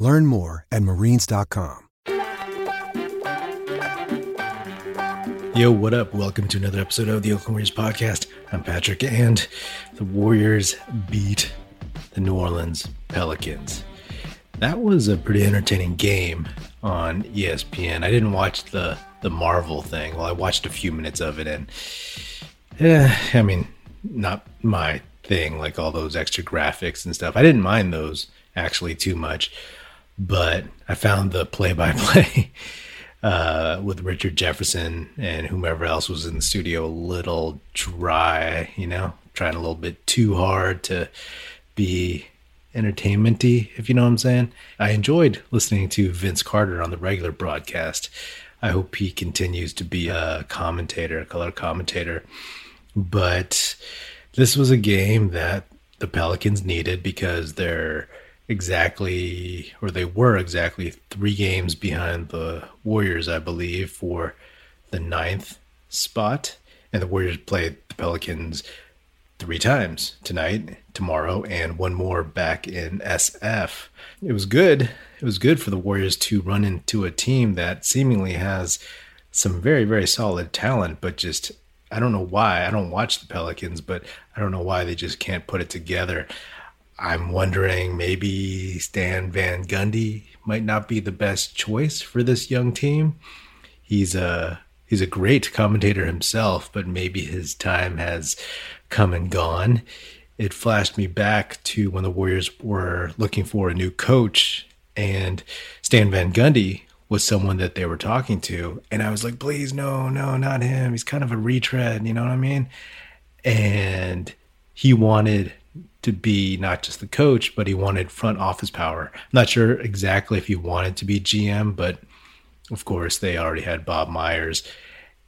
Learn more at marines.com. Yo, what up? Welcome to another episode of the Oakland Warriors podcast. I'm Patrick, and the Warriors beat the New Orleans Pelicans. That was a pretty entertaining game on ESPN. I didn't watch the the Marvel thing. Well, I watched a few minutes of it, and yeah, I mean, not my thing. Like all those extra graphics and stuff. I didn't mind those actually too much but I found the play by play with Richard Jefferson and whomever else was in the studio a little dry, you know, trying a little bit too hard to be entertainmenty, if you know what I'm saying. I enjoyed listening to Vince Carter on the regular broadcast. I hope he continues to be a commentator, a color commentator. But this was a game that the Pelicans needed because they're exactly, or they were exactly three games behind the Warriors, I believe, for the ninth spot. And the Warriors played the Pelicans three times tonight, tomorrow, and one more back in SF. It was good. It was good for the Warriors to run into a team that seemingly has some very, very solid talent, but just I don't know why. I don't watch the Pelicans, but I don't know why they just can't put it together. I'm wondering maybe Stan Van Gundy might not be the best choice for this young team. He's a he's a great commentator himself, but maybe his time has come and gone. It flashed me back to when the Warriors were looking for a new coach and Stan Van Gundy was someone that they were talking to and I was like, "Please no, no, not him. He's kind of a retread, you know what I mean?" And he wanted to be not just the coach, but he wanted front office power. I'm not sure exactly if he wanted to be GM, but of course they already had Bob Myers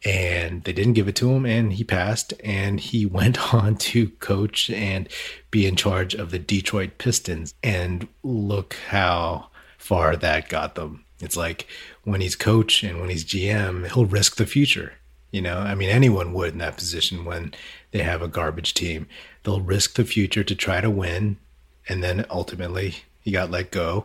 and they didn't give it to him and he passed and he went on to coach and be in charge of the Detroit Pistons and look how far that got them. It's like when he's coach and when he's GM, he'll risk the future. You know, I mean, anyone would in that position when they have a garbage team. They'll risk the future to try to win. And then ultimately, he got let go.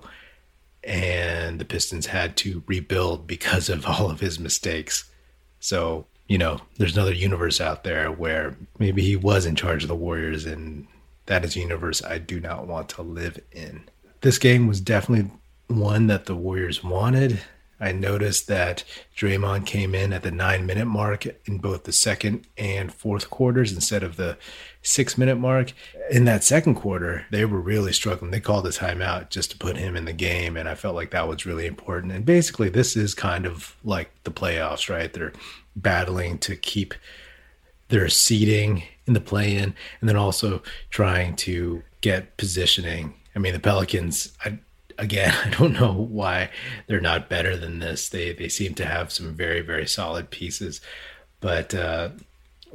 And the Pistons had to rebuild because of all of his mistakes. So, you know, there's another universe out there where maybe he was in charge of the Warriors. And that is a universe I do not want to live in. This game was definitely one that the Warriors wanted. I noticed that Draymond came in at the nine minute mark in both the second and fourth quarters instead of the six minute mark. In that second quarter, they were really struggling. They called a timeout just to put him in the game. And I felt like that was really important. And basically, this is kind of like the playoffs, right? They're battling to keep their seating in the play in and then also trying to get positioning. I mean, the Pelicans, I, again, I don't know why they're not better than this. They they seem to have some very very solid pieces, but uh,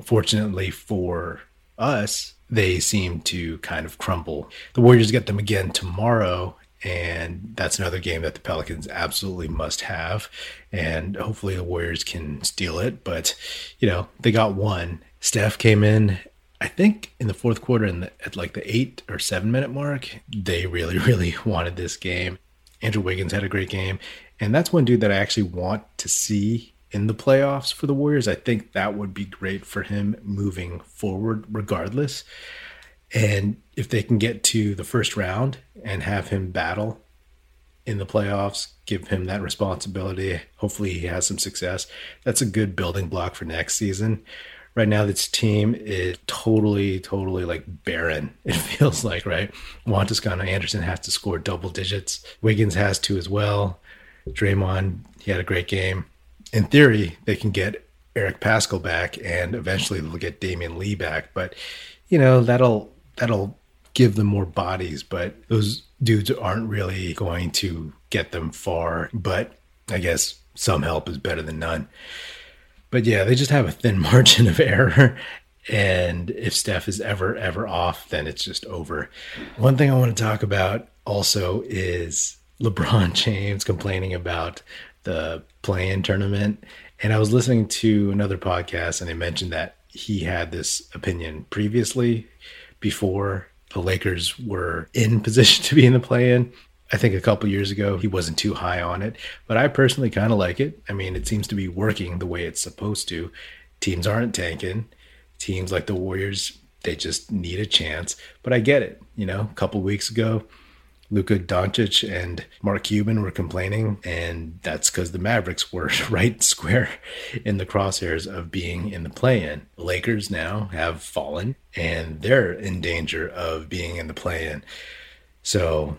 fortunately for us, they seem to kind of crumble. The Warriors get them again tomorrow, and that's another game that the Pelicans absolutely must have, and hopefully the Warriors can steal it. But you know they got one. Steph came in I think in the fourth quarter, in the, at like the eight or seven minute mark, they really, really wanted this game. Andrew Wiggins had a great game, and that's one dude that I actually want to see in the playoffs for the Warriors. I think that would be great for him moving forward, regardless. And if they can get to the first round and have him battle in the playoffs, give him that responsibility. Hopefully, he has some success. That's a good building block for next season right now this team is totally, totally like barren. It feels like, right? Juan Toscano Anderson has to score double digits. Wiggins has to as well. Draymond, he had a great game. In theory, they can get Eric Paschall back and eventually they'll get Damion Lee back. But, you know, that'll that'll give them more bodies, but those dudes aren't really going to get them far. But I guess some help is better than none. But yeah, they just have a thin margin of error. And if Steph is ever, ever off, then it's just over. One thing I want to talk about also is LeBron James complaining about the play in tournament. And I was listening to another podcast and they mentioned that he had this opinion previously before the Lakers were in position to be in the play in. I think a couple years ago he wasn't too high on it, but I personally kind of like it. I mean, it seems to be working the way it's supposed to. Teams aren't tanking. Teams like the Warriors, they just need a chance. But I get it. You know, a couple weeks ago, Luka Doncic and Mark Cuban were complaining, and that's because the Mavericks were right square in the crosshairs of being in the play in. The Lakers now have fallen, and they're in danger of being in the play in. So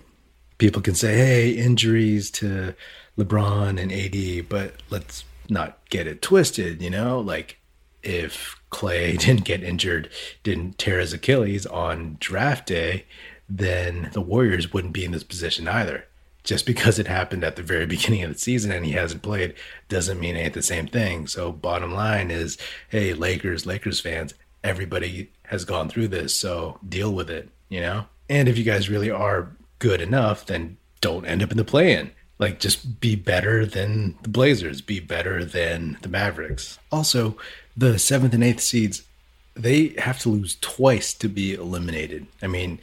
people can say, hey, injuries to LeBron and AD, but let's not get it twisted, you know? Like, if Clay didn't get injured, didn't tear his Achilles on draft day, then the Warriors wouldn't be in this position either. Just because it happened at the very beginning of the season and he hasn't played doesn't mean it ain't the same thing. So, bottom line is hey, Lakers, Lakers fans, everybody has gone through this. So, deal with it, you know? And if you guys really are good enough, then don't end up in the play in. Like, just be better than the Blazers, be better than the Mavericks. Also, the seventh and eighth seeds, they have to lose twice to be eliminated. I mean,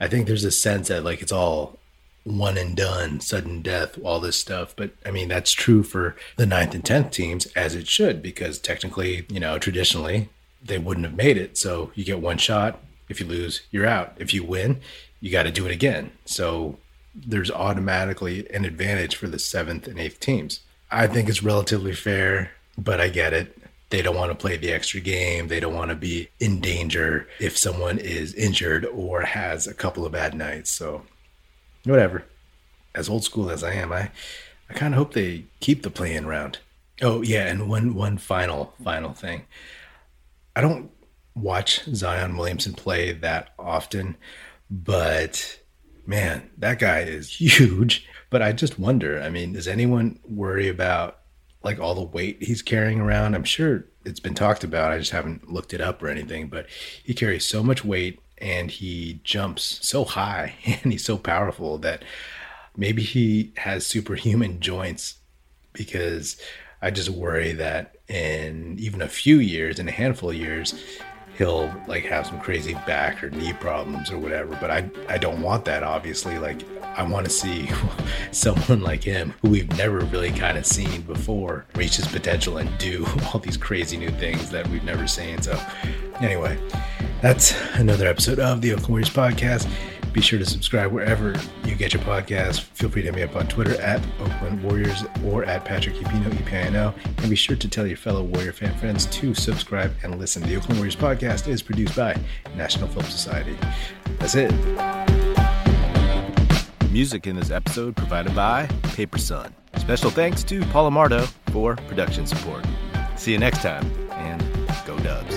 I think there's a sense that like it's all one and done, sudden death, all this stuff. But I mean, that's true for the ninth and tenth teams as it should, because technically, you know, traditionally they wouldn't have made it. So you get one shot. If you lose, you're out. If you win, you got to do it again. So there's automatically an advantage for the seventh and eighth teams. I think it's relatively fair, but I get it. They don't want to play the extra game. They don't want to be in danger if someone is injured or has a couple of bad nights. So, whatever. As old school as I am, I, I kind of hope they keep the play-in round. Oh yeah, and one one final final thing. I don't watch Zion Williamson play that often, but man, that guy is huge. But I just wonder. I mean, does anyone worry about like all the weight he's carrying around. I'm sure it's been talked about. I just haven't looked it up or anything, but he carries so much weight and he jumps so high and he's so powerful that maybe he has superhuman joints because I just worry that in even a few years, in a handful of years, he'll like have some crazy back or knee problems or whatever. But I I don't want that obviously. Like I want to see someone like him who we've never really kind of seen before reach his potential and do all these crazy new things that we've never seen. So anyway, that's another episode of the Oakland Warriors podcast. Be sure to subscribe wherever you get your podcast. Feel free to hit me up on Twitter at Oakland Warriors or at Patrick Upino, EPINO. And be sure to tell your fellow Warrior fan friends to subscribe and listen. The Oakland Warriors podcast is produced by National Film Society. That's it. Music in this episode provided by Paper Sun. Special thanks to Paul Amardo for production support. See you next time, and go Dubs.